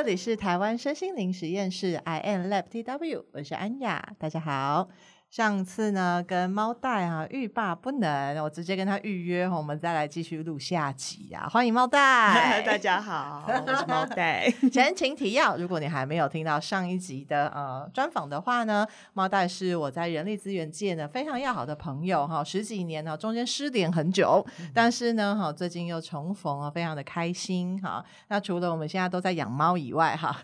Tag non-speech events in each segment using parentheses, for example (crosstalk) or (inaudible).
这里是台湾身心灵实验室 i n lab t w，我是安雅，大家好。上次呢，跟猫代啊欲罢不能，我直接跟他预约，我们再来继续录下集啊！欢迎猫代，(laughs) 大家好，我是猫 (laughs) 代。(laughs) 前情提要：如果你还没有听到上一集的呃专访的话呢，猫代是我在人力资源界呢非常要好的朋友哈，十几年呢中间失联很久，但是呢哈最近又重逢啊，非常的开心哈。那除了我们现在都在养猫以外哈，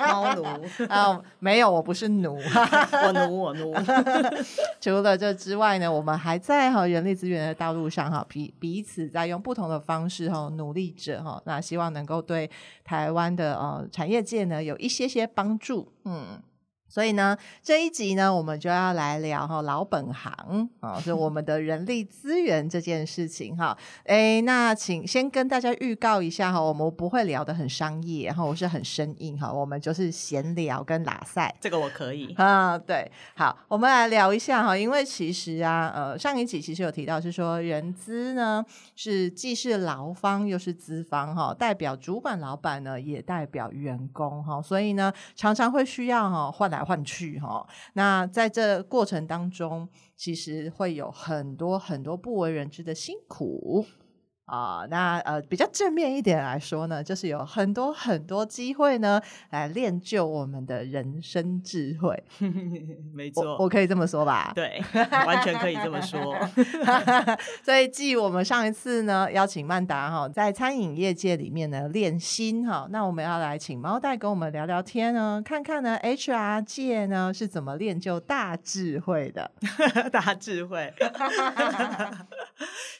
猫奴啊没有，我不是奴，我奴我奴。(laughs) 除了这之外呢，我们还在哈人力资源的道路上哈彼彼此在用不同的方式哈努力着哈，那希望能够对台湾的呃产业界呢有一些些帮助，嗯。所以呢，这一集呢，我们就要来聊哈老本行啊，就我们的人力资源这件事情哈。哎，那请先跟大家预告一下哈，我们不会聊得很商业，然后我是很生硬哈，我们就是闲聊跟拉赛。这个我可以啊，对，好，我们来聊一下哈，因为其实啊，呃，上一集其实有提到是说人资呢是既是劳方又是资方哈，代表主管老板呢也代表员工哈，所以呢常常会需要哈换来来换去哈，那在这过程当中，其实会有很多很多不为人知的辛苦。啊、哦，那呃比较正面一点来说呢，就是有很多很多机会呢，来练就我们的人生智慧。(laughs) 没错，我，我可以这么说吧？(laughs) 对，完全可以这么说。(laughs) 所以，继我们上一次呢邀请曼达哈在餐饮业界里面呢练心哈，那我们要来请猫代跟我们聊聊天呢，看看呢 HR 界呢是怎么练就大智慧的。大智慧。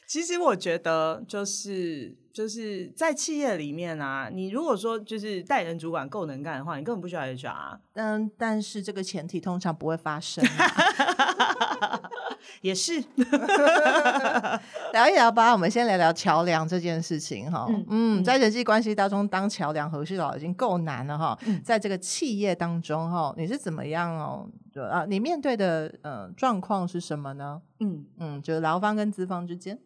其实我觉得，就是就是在企业里面啊，你如果说就是带人主管够能干的话，你根本不需要 HR。嗯，但是这个前提通常不会发生啊。(laughs) 也是，聊一聊吧。我们先聊聊桥梁这件事情哈。嗯，嗯，在人际关系当中当桥梁和事佬已经够难了哈。嗯，在这个企业当中哈，你是怎么样哦？啊，你面对的呃状况是什么呢？嗯嗯，就是劳方跟资方之间。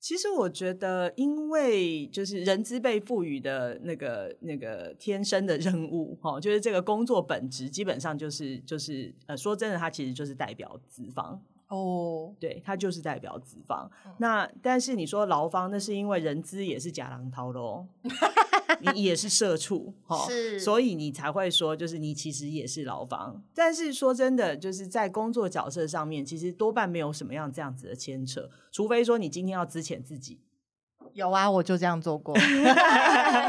其实我觉得，因为就是人资被赋予的那个那个天生的任务，哈，就是这个工作本质基本上就是就是呃，说真的，它其实就是代表资方哦，对，它就是代表资方。嗯、那但是你说劳方，那是因为人资也是假狼掏喽。(laughs) 你也是社畜，是，所以你才会说，就是你其实也是劳方。但是说真的，就是在工作角色上面，其实多半没有什么样这样子的牵扯，除非说你今天要资遣自己。有啊，我就这样做过。(laughs)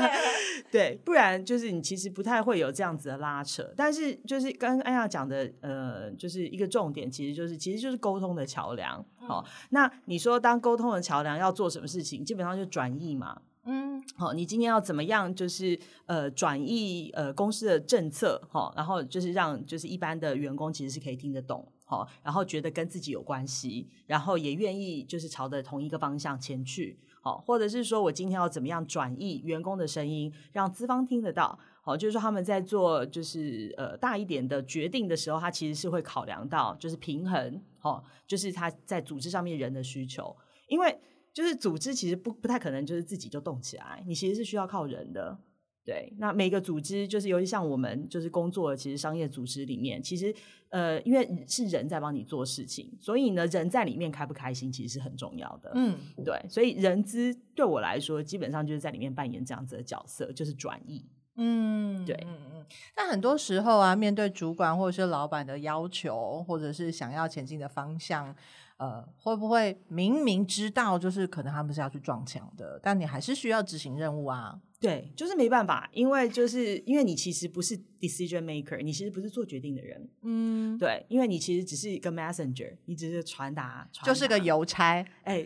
(laughs) 对，不然就是你其实不太会有这样子的拉扯。但是就是刚刚安雅讲的，呃，就是一个重点，其实就是其实就是沟通的桥梁。好，那你说当沟通的桥梁要做什么事情？基本上就转译嘛。嗯，好，你今天要怎么样？就是呃，转译呃公司的政策，哈，然后就是让就是一般的员工其实是可以听得懂，哈，然后觉得跟自己有关系，然后也愿意就是朝着同一个方向前去，好，或者是说我今天要怎么样转译员工的声音，让资方听得到，好，就是说他们在做就是呃大一点的决定的时候，他其实是会考量到就是平衡，哈，就是他在组织上面人的需求，因为。就是组织其实不不太可能就是自己就动起来，你其实是需要靠人的。对，那每个组织就是尤其像我们就是工作的，其实商业组织里面，其实呃，因为是人在帮你做事情，所以呢，人在里面开不开心其实是很重要的。嗯，对，所以人资对我来说，基本上就是在里面扮演这样子的角色，就是转译。嗯，对，嗯嗯。但很多时候啊，面对主管或者是老板的要求，或者是想要前进的方向。呃，会不会明明知道就是可能他们是要去撞墙的，但你还是需要执行任务啊？对，就是没办法，因为就是因为你其实不是 decision maker，你其实不是做决定的人。嗯，对，因为你其实只是一个 messenger，你只是传达，传达就是个邮差。哎，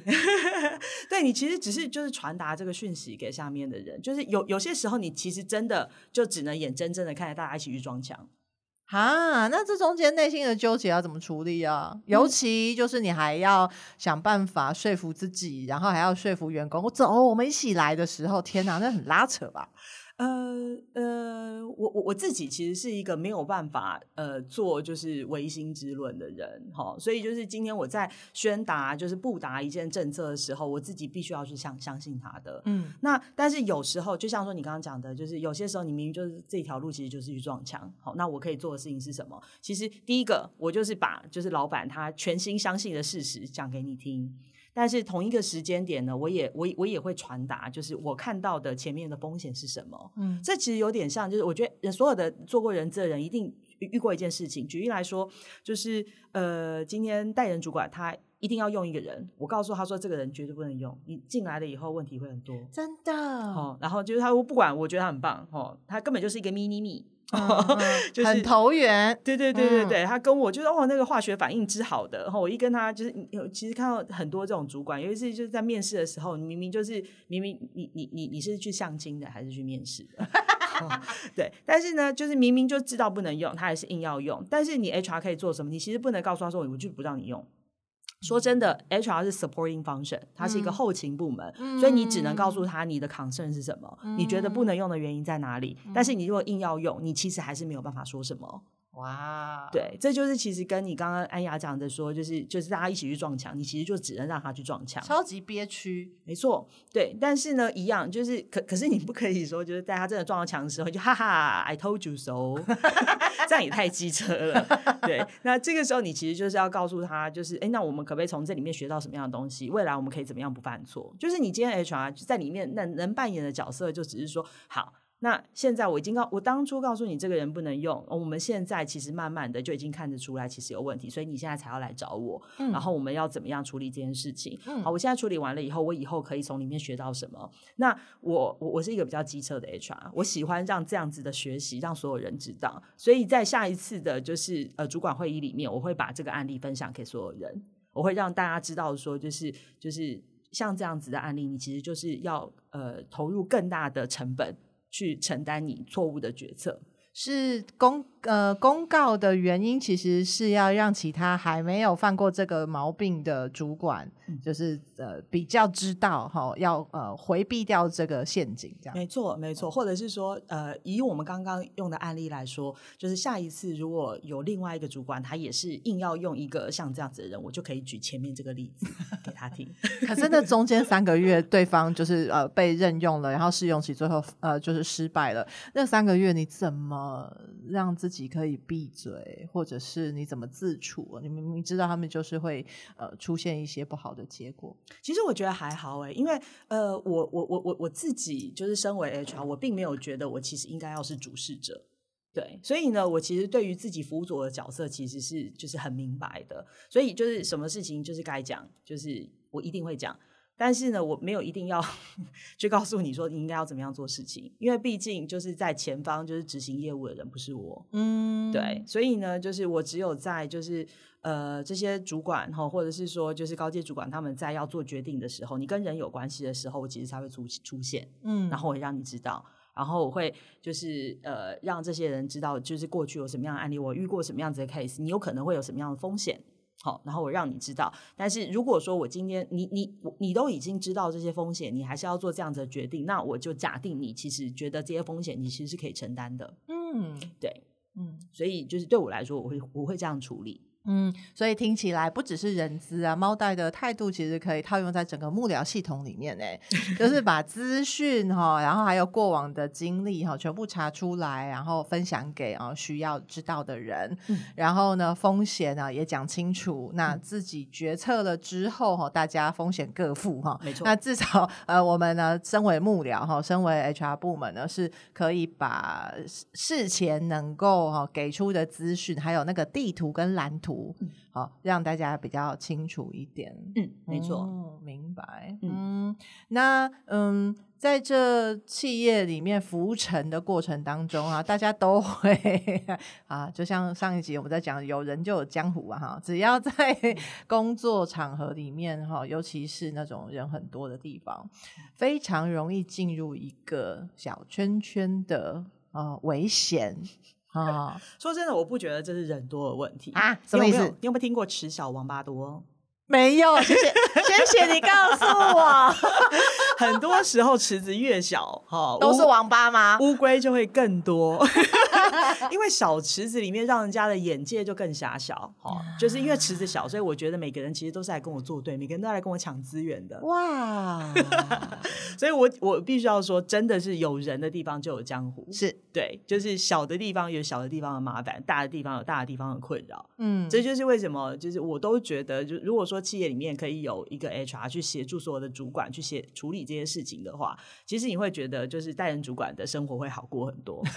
(laughs) 对，你其实只是就是传达这个讯息给下面的人，就是有有些时候你其实真的就只能眼睁睁的看着大家一起去撞墙。啊，那这中间内心的纠结要怎么处理啊？嗯、尤其就是你还要想办法说服自己，然后还要说服员工，我走，我们一起来的时候，天哪，那很拉扯吧？呃呃，我我我自己其实是一个没有办法呃做就是唯心之论的人哈，所以就是今天我在宣达就是不达一件政策的时候，我自己必须要去相相信他的。嗯，那但是有时候就像说你刚刚讲的，就是有些时候你明明就是这条路其实就是去撞墙。好，那我可以做的事情是什么？其实第一个我就是把就是老板他全心相信的事实讲给你听。但是同一个时间点呢，我也我我也会传达，就是我看到的前面的风险是什么。嗯，这其实有点像，就是我觉得所有的做过人资的人一定遇过一件事情。举例来说，就是呃，今天带人主管他一定要用一个人，我告诉他说这个人绝对不能用，你进来了以后问题会很多，真的。哦，然后就是他不管，我觉得他很棒，哦，他根本就是一个 mini me。(laughs) 就是很投缘，对对对对对，嗯、他跟我就是哦，那个化学反应之好的，然后我一跟他就是有，其实看到很多这种主管，尤其是就是在面试的时候，你明明就是明明你你你你是去相亲的还是去面试的？哦、(laughs) 对，但是呢，就是明明就知道不能用，他还是硬要用。但是你 HR 可以做什么？你其实不能告诉他说，我就不让你用。说真的，HR 是 supporting function，它是一个后勤部门，嗯、所以你只能告诉他你的 concern 是什么，嗯、你觉得不能用的原因在哪里。嗯、但是你如果硬要用，你其实还是没有办法说什么。哇，对，这就是其实跟你刚刚安雅讲的说，就是就是大家一起去撞墙，你其实就只能让他去撞墙，超级憋屈，没错，对。但是呢，一样就是可可是你不可以说，就是在他真的撞到墙的时候，就哈哈，I told you so，(laughs) 这样也太机车了。对，那这个时候你其实就是要告诉他，就是哎，那我们可不可以从这里面学到什么样的东西？未来我们可以怎么样不犯错？就是你今天 HR 在里面能能扮演的角色，就只是说好。那现在我已经告我当初告诉你这个人不能用，我们现在其实慢慢的就已经看得出来其实有问题，所以你现在才要来找我，嗯、然后我们要怎么样处理这件事情？嗯、好，我现在处理完了以后，我以后可以从里面学到什么？那我我我是一个比较机车的 HR，我喜欢让这样子的学习让所有人知道，所以在下一次的就是呃主管会议里面，我会把这个案例分享给所有人，我会让大家知道说，就是就是像这样子的案例，你其实就是要呃投入更大的成本。去承担你错误的决策，是公呃公告的原因，其实是要让其他还没有犯过这个毛病的主管，嗯、就是呃比较知道哈，要呃回避掉这个陷阱，这样。没错，没错，或者是说呃以我们刚刚用的案例来说，就是下一次如果有另外一个主管，他也是硬要用一个像这样子的人，我就可以举前面这个例子 (laughs) 给他听。可是那中间三个月，对方就是呃被任用了，然后试用期最后呃就是失败了，那三个月你怎么呃让自己可以闭嘴，或者是你怎么自处？你明明知道他们就是会呃出现一些不好的结果。其实我觉得还好哎，因为呃我我我我我自己就是身为 HR，我并没有觉得我其实应该要是主事者。对，所以呢，我其实对于自己辅佐的角色其实是就是很明白的，所以就是什么事情就是该讲，就是我一定会讲。但是呢，我没有一定要 (laughs) 去告诉你说你应该要怎么样做事情，因为毕竟就是在前方就是执行业务的人不是我，嗯，对，所以呢，就是我只有在就是呃这些主管哈，或者是说就是高阶主管他们在要做决定的时候，你跟人有关系的时候，我其实才会出出现，嗯，然后我会让你知道。然后我会就是呃让这些人知道，就是过去有什么样的案例，我遇过什么样子的 case，你有可能会有什么样的风险，好，然后我让你知道。但是如果说我今天你你你都已经知道这些风险，你还是要做这样子的决定，那我就假定你其实觉得这些风险你其实是可以承担的。嗯，对，嗯，所以就是对我来说，我会我会这样处理。嗯，所以听起来不只是人资啊，猫袋的态度其实可以套用在整个幕僚系统里面呢，就是把资讯哈，然后还有过往的经历哈，全部查出来，然后分享给啊需要知道的人，嗯、然后呢风险呢也讲清楚，那自己决策了之后哈，大家风险各负哈，没。错，那至少呃我们呢身为幕僚哈，身为 HR 部门呢是可以把事前能够哈给出的资讯，还有那个地图跟蓝图。好，让大家比较清楚一点。嗯，没错，嗯，明白。嗯，那嗯，在这企业里面浮沉的过程当中啊，大家都会 (laughs) 啊，就像上一集我们在讲，有人就有江湖啊，哈，只要在 (laughs) 工作场合里面哈，尤其是那种人很多的地方，非常容易进入一个小圈圈的呃危险。啊，(laughs) 说真的，我不觉得这是人多的问题啊。什么意思？你有没有，你有没有听过迟小王八多？没有，谢谢，谢谢你告诉我。(laughs) 很多时候池子越小，哈，都是王八吗？乌龟就会更多，(laughs) 因为小池子里面让人家的眼界就更狭小，哈，就是因为池子小，所以我觉得每个人其实都是来跟我作对，每个人都来跟我抢资源的。哇，(laughs) 所以我我必须要说，真的是有人的地方就有江湖，是。对，就是小的地方有小的地方的麻烦，大的地方有大的地方的困扰，嗯，这就是为什么，就是我都觉得，就如果说企业里面可以有一个 HR 去协助所有的主管去协处理这些事情的话，其实你会觉得，就是带人主管的生活会好过很多。(laughs)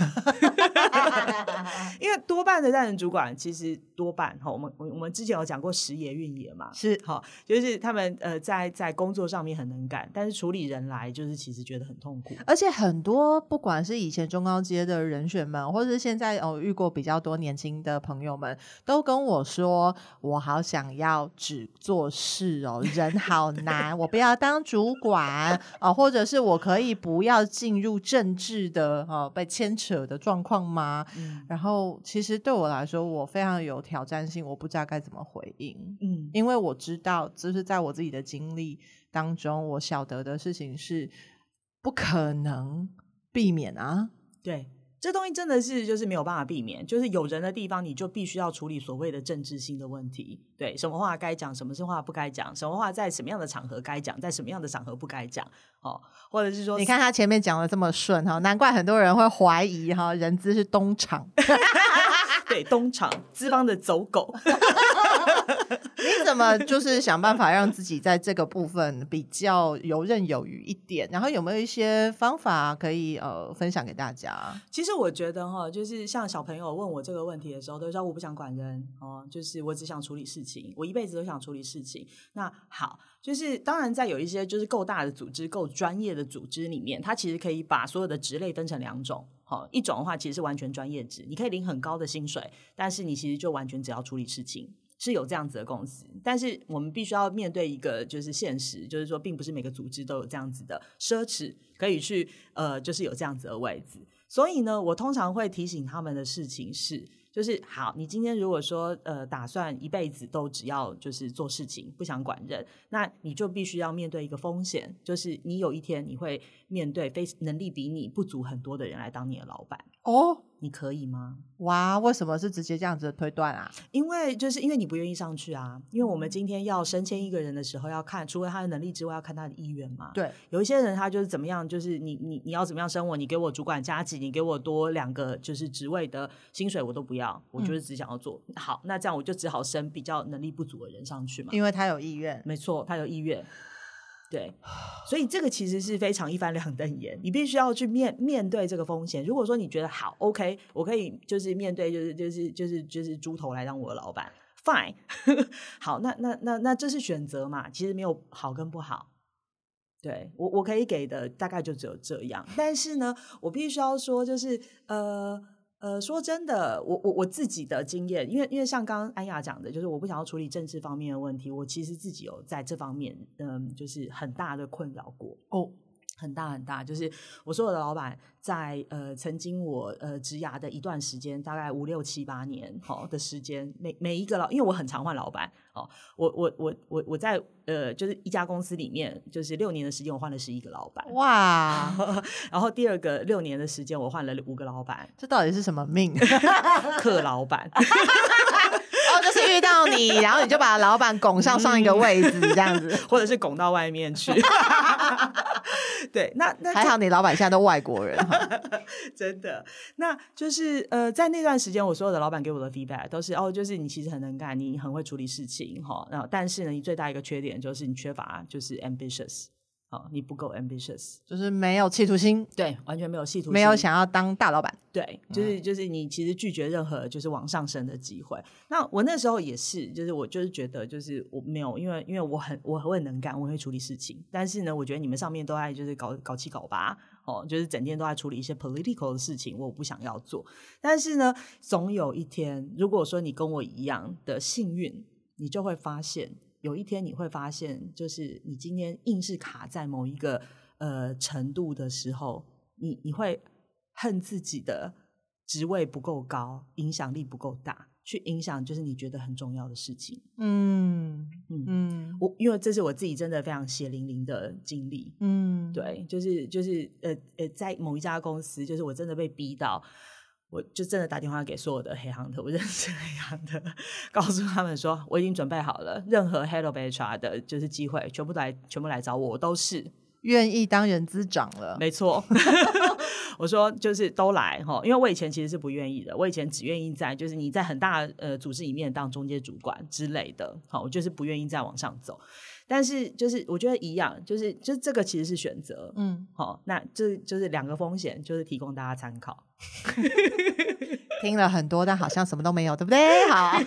因为多半的带人主管，其实多半哈，我们我我们之前有讲过时爷运爷嘛，是哈，就是他们呃在在工作上面很能干，但是处理人来就是其实觉得很痛苦。而且很多不管是以前中高阶的人选们，或者是现在哦遇过比较多年轻的朋友们，都跟我说，我好想要只做事哦，人好难，我不要当主管啊，哦，或者是我可以不要进入政治的啊被牵扯的状况吗？嗯，然后其实对我来说，我非常有挑战性，我不知道该怎么回应。嗯，因为我知道，就是在我自己的经历当中，我晓得的事情是不可能避免啊。对。这东西真的是就是没有办法避免，就是有人的地方，你就必须要处理所谓的政治性的问题。对，什么话该讲，什么是话不该讲，什么话在什么样的场合该讲，在什么样的场合不该讲。哦，或者是说，你看他前面讲的这么顺哈，难怪很多人会怀疑哈，人资是东厂。(laughs) 对，东厂资方的走狗。(laughs) (laughs) 你怎么就是想办法让自己在这个部分比较游刃有余一点？然后有没有一些方法可以呃分享给大家？其实我觉得哈，就是像小朋友问我这个问题的时候，都说我不想管人哦，就是我只想处理事情，我一辈子都想处理事情。那好，就是当然在有一些就是够大的组织、够专业的组织里面，它其实可以把所有的职类分成两种。好，一种的话其实是完全专业职，你可以领很高的薪水，但是你其实就完全只要处理事情。是有这样子的公司，但是我们必须要面对一个就是现实，就是说，并不是每个组织都有这样子的奢侈，可以去呃，就是有这样子的位置。所以呢，我通常会提醒他们的事情是，就是好，你今天如果说呃，打算一辈子都只要就是做事情，不想管人，那你就必须要面对一个风险，就是你有一天你会面对非能力比你不足很多的人来当你的老板哦。你可以吗？哇，为什么是直接这样子的推断啊？因为就是因为你不愿意上去啊。因为我们今天要升迁一个人的时候，要看除了他的能力之外，要看他的意愿嘛。对，有一些人他就是怎么样，就是你你你要怎么样升我，你给我主管加级，你给我多两个就是职位的薪水，我都不要，我就是只想要做。嗯、好，那这样我就只好升比较能力不足的人上去嘛。因为他有意愿，没错，他有意愿。对，所以这个其实是非常一翻两瞪眼，你必须要去面面对这个风险。如果说你觉得好，OK，我可以就是面对，就是就是就是就是猪头来当我的老板，Fine，(laughs) 好，那那那那这是选择嘛？其实没有好跟不好。对，我我可以给的大概就只有这样，但是呢，我必须要说，就是呃。呃，说真的，我我我自己的经验，因为因为像刚刚安雅讲的，就是我不想要处理政治方面的问题，我其实自己有在这方面，嗯，就是很大的困扰过哦。很大很大，就是我所有的老板在呃曾经我呃职涯的一段时间，大概五六七八年好的时间，每每一个老，因为我很常换老板哦，我我我我我在呃就是一家公司里面，就是六年的时间，我换了十一个老板哇，(laughs) 然后第二个六年的时间，我换了五个老板，这到底是什么命？(laughs) 克老板，哦，就是遇到你，然后你就把老板拱上上一个位置，这样子，(laughs) 或者是拱到外面去。对，那那还好，你老板现在都外国人，(laughs) 真的。那就是呃，在那段时间，我所有的老板给我的 feedback 都是哦，就是你其实很能干，你很会处理事情哈。然后，但是呢，你最大一个缺点就是你缺乏就是 ambitious。哦，你不够 ambitious，就是没有企图心，对，完全没有企图心，没有想要当大老板，对，就是就是你其实拒绝任何就是往上升的机会。那我那时候也是，就是我就是觉得就是我没有，因为因为我很我很能干，我会处理事情，但是呢，我觉得你们上面都在就是搞搞七搞八，哦，就是整天都在处理一些 political 的事情，我不想要做。但是呢，总有一天，如果说你跟我一样的幸运，你就会发现。有一天你会发现，就是你今天硬是卡在某一个呃程度的时候，你你会恨自己的职位不够高，影响力不够大，去影响，就是你觉得很重要的事情。嗯嗯嗯，我因为这是我自己真的非常血淋淋的经历。嗯，对，就是就是呃呃，在某一家公司，就是我真的被逼到。我就真的打电话给所有的黑行的，我认识黑行的，告诉他们说我已经准备好了，任何 Hello HR 的就是机会，全部来，全部来找我，我都是愿意当人资长了。没错，(laughs) 我说就是都来哈，因为我以前其实是不愿意的，我以前只愿意在就是你在很大呃组织里面当中介主管之类的，好，我就是不愿意再往上走。但是就是我觉得一样，就是就这个其实是选择，嗯，好，那这就是两个风险，就是提供大家参考。(laughs) 听了很多，但好像什么都没有，对不对？好，(laughs)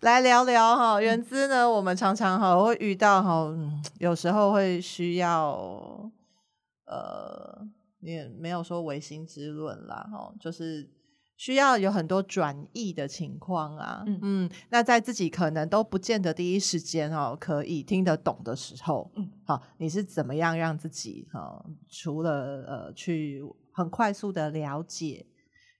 来聊聊哈，原资呢，我们常常哈会遇到哈，有时候会需要，呃，也没有说违心之论啦，哈，就是。需要有很多转译的情况啊，嗯，嗯，那在自己可能都不见得第一时间哦可以听得懂的时候，嗯，好，你是怎么样让自己哈，除了呃去很快速的了解，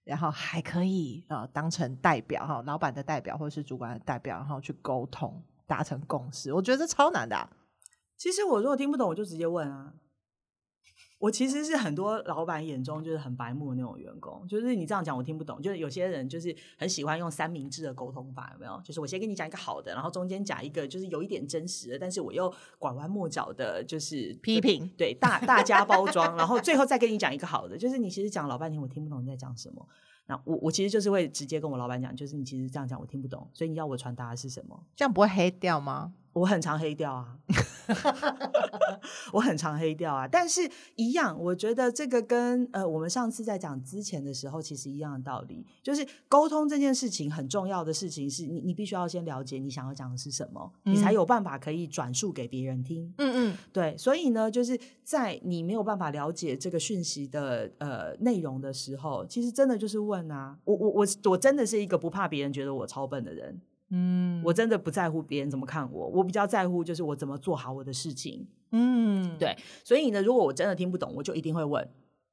然后还可以啊当成代表哈，老板的代表或者是主管的代表，然后去沟通达成共识，我觉得这超难的啊。其实我如果听不懂，我就直接问啊。我其实是很多老板眼中就是很白目的那种员工，就是你这样讲我听不懂。就是有些人就是很喜欢用三明治的沟通法，有没有？就是我先跟你讲一个好的，然后中间讲一个就是有一点真实的，但是我又拐弯抹角的，就是批评，对，大大家包装，然后最后再跟你讲一个好的。就是你其实讲老半天我听不懂你在讲什么。那我我其实就是会直接跟我老板讲，就是你其实这样讲我听不懂，所以你要我传达的是什么？这样不会黑掉吗？我很常黑掉啊，(laughs) 我很常黑掉啊，但是一样，我觉得这个跟呃，我们上次在讲之前的时候，其实一样的道理，就是沟通这件事情很重要的事情是你，你必须要先了解你想要讲的是什么，嗯、你才有办法可以转述给别人听。嗯嗯，对，所以呢，就是在你没有办法了解这个讯息的呃内容的时候，其实真的就是问啊，我我我我真的是一个不怕别人觉得我超笨的人。嗯，我真的不在乎别人怎么看我，我比较在乎就是我怎么做好我的事情。嗯，对，所以呢，如果我真的听不懂，我就一定会问。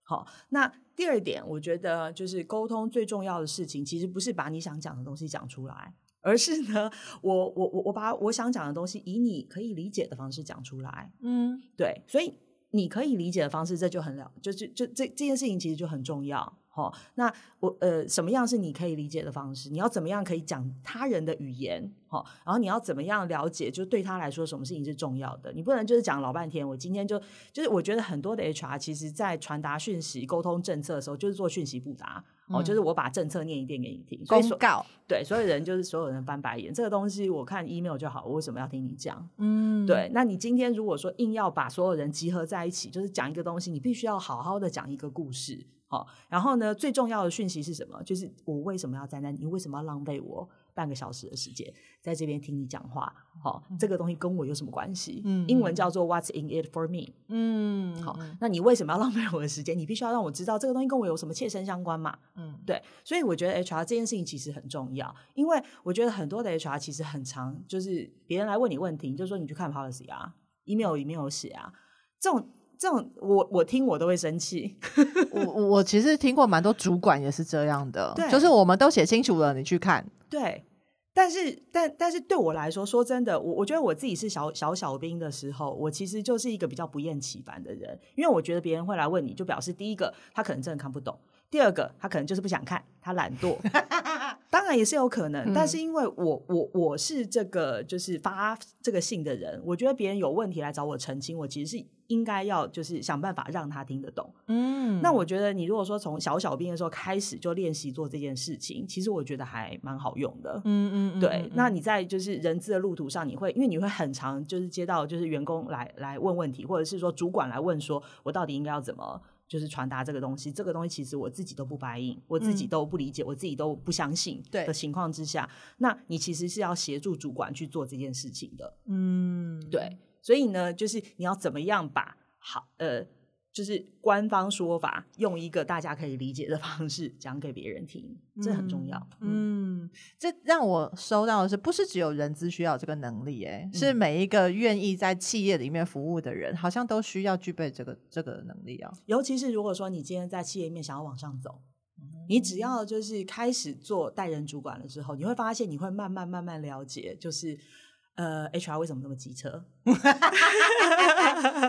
好，那第二点，我觉得就是沟通最重要的事情，其实不是把你想讲的东西讲出来，而是呢，我我我我把我想讲的东西以你可以理解的方式讲出来。嗯，对，所以你可以理解的方式，这就很了，就就就这这件事情其实就很重要。哦，那我呃，什么样是你可以理解的方式？你要怎么样可以讲他人的语言？好，然后你要怎么样了解？就对他来说，什么事情是重要的？你不能就是讲老半天。我今天就就是，我觉得很多的 HR 其实在传达讯息、沟通政策的时候，就是做讯息不达。哦，就是我把政策念一遍给你听。公告。对，所有人就是所有人翻白眼。这个东西我看 email 就好，我为什么要听你讲？嗯，对。那你今天如果说硬要把所有人集合在一起，就是讲一个东西，你必须要好好的讲一个故事。好，然后呢，最重要的讯息是什么？就是我为什么要站在那？你为什么要浪费我半个小时的时间在这边听你讲话？好，这个东西跟我有什么关系？嗯，英文叫做 What's in it for me？嗯，好，那你为什么要浪费我的时间？你必须要让我知道这个东西跟我有什么切身相关嘛？嗯，对，所以我觉得 HR 这件事情其实很重要，因为我觉得很多的 HR 其实很常，就是别人来问你问题，你就说你去看 policy 啊，email 里面有写啊，这种。这种我我听我都会生气，(laughs) 我我其实听过蛮多主管也是这样的，就是我们都写清楚了，你去看。对，但是但但是对我来说，说真的，我我觉得我自己是小小小兵的时候，我其实就是一个比较不厌其烦的人，因为我觉得别人会来问你就表示第一个他可能真的看不懂，第二个他可能就是不想看，他懒惰。(laughs) 当然也是有可能，嗯、但是因为我我我是这个就是发这个信的人，我觉得别人有问题来找我澄清，我其实是应该要就是想办法让他听得懂。嗯，那我觉得你如果说从小小兵的时候开始就练习做这件事情，其实我觉得还蛮好用的。嗯嗯，对。那你在就是人资的路途上，你会因为你会很常就是接到就是员工来来问问题，或者是说主管来问说，我到底应该要怎么？就是传达这个东西，这个东西其实我自己都不白应，我自己都不理解，嗯、我自己都不相信的情况之下，那你其实是要协助主管去做这件事情的。嗯，对，所以呢，就是你要怎么样把好呃。就是官方说法，用一个大家可以理解的 (laughs) 方式讲给别人听，这很重要。嗯，嗯，这让我收到的是，不是只有人资需要这个能力？哎，是每一个愿意在企业里面服务的人，好像都需要具备这个这个能力啊。尤其是如果说你今天在企业里面想要往上走，你只要就是开始做带人主管了之后，你会发现你会慢慢慢慢了解，就是呃，HR 为什么那么机车，(laughs)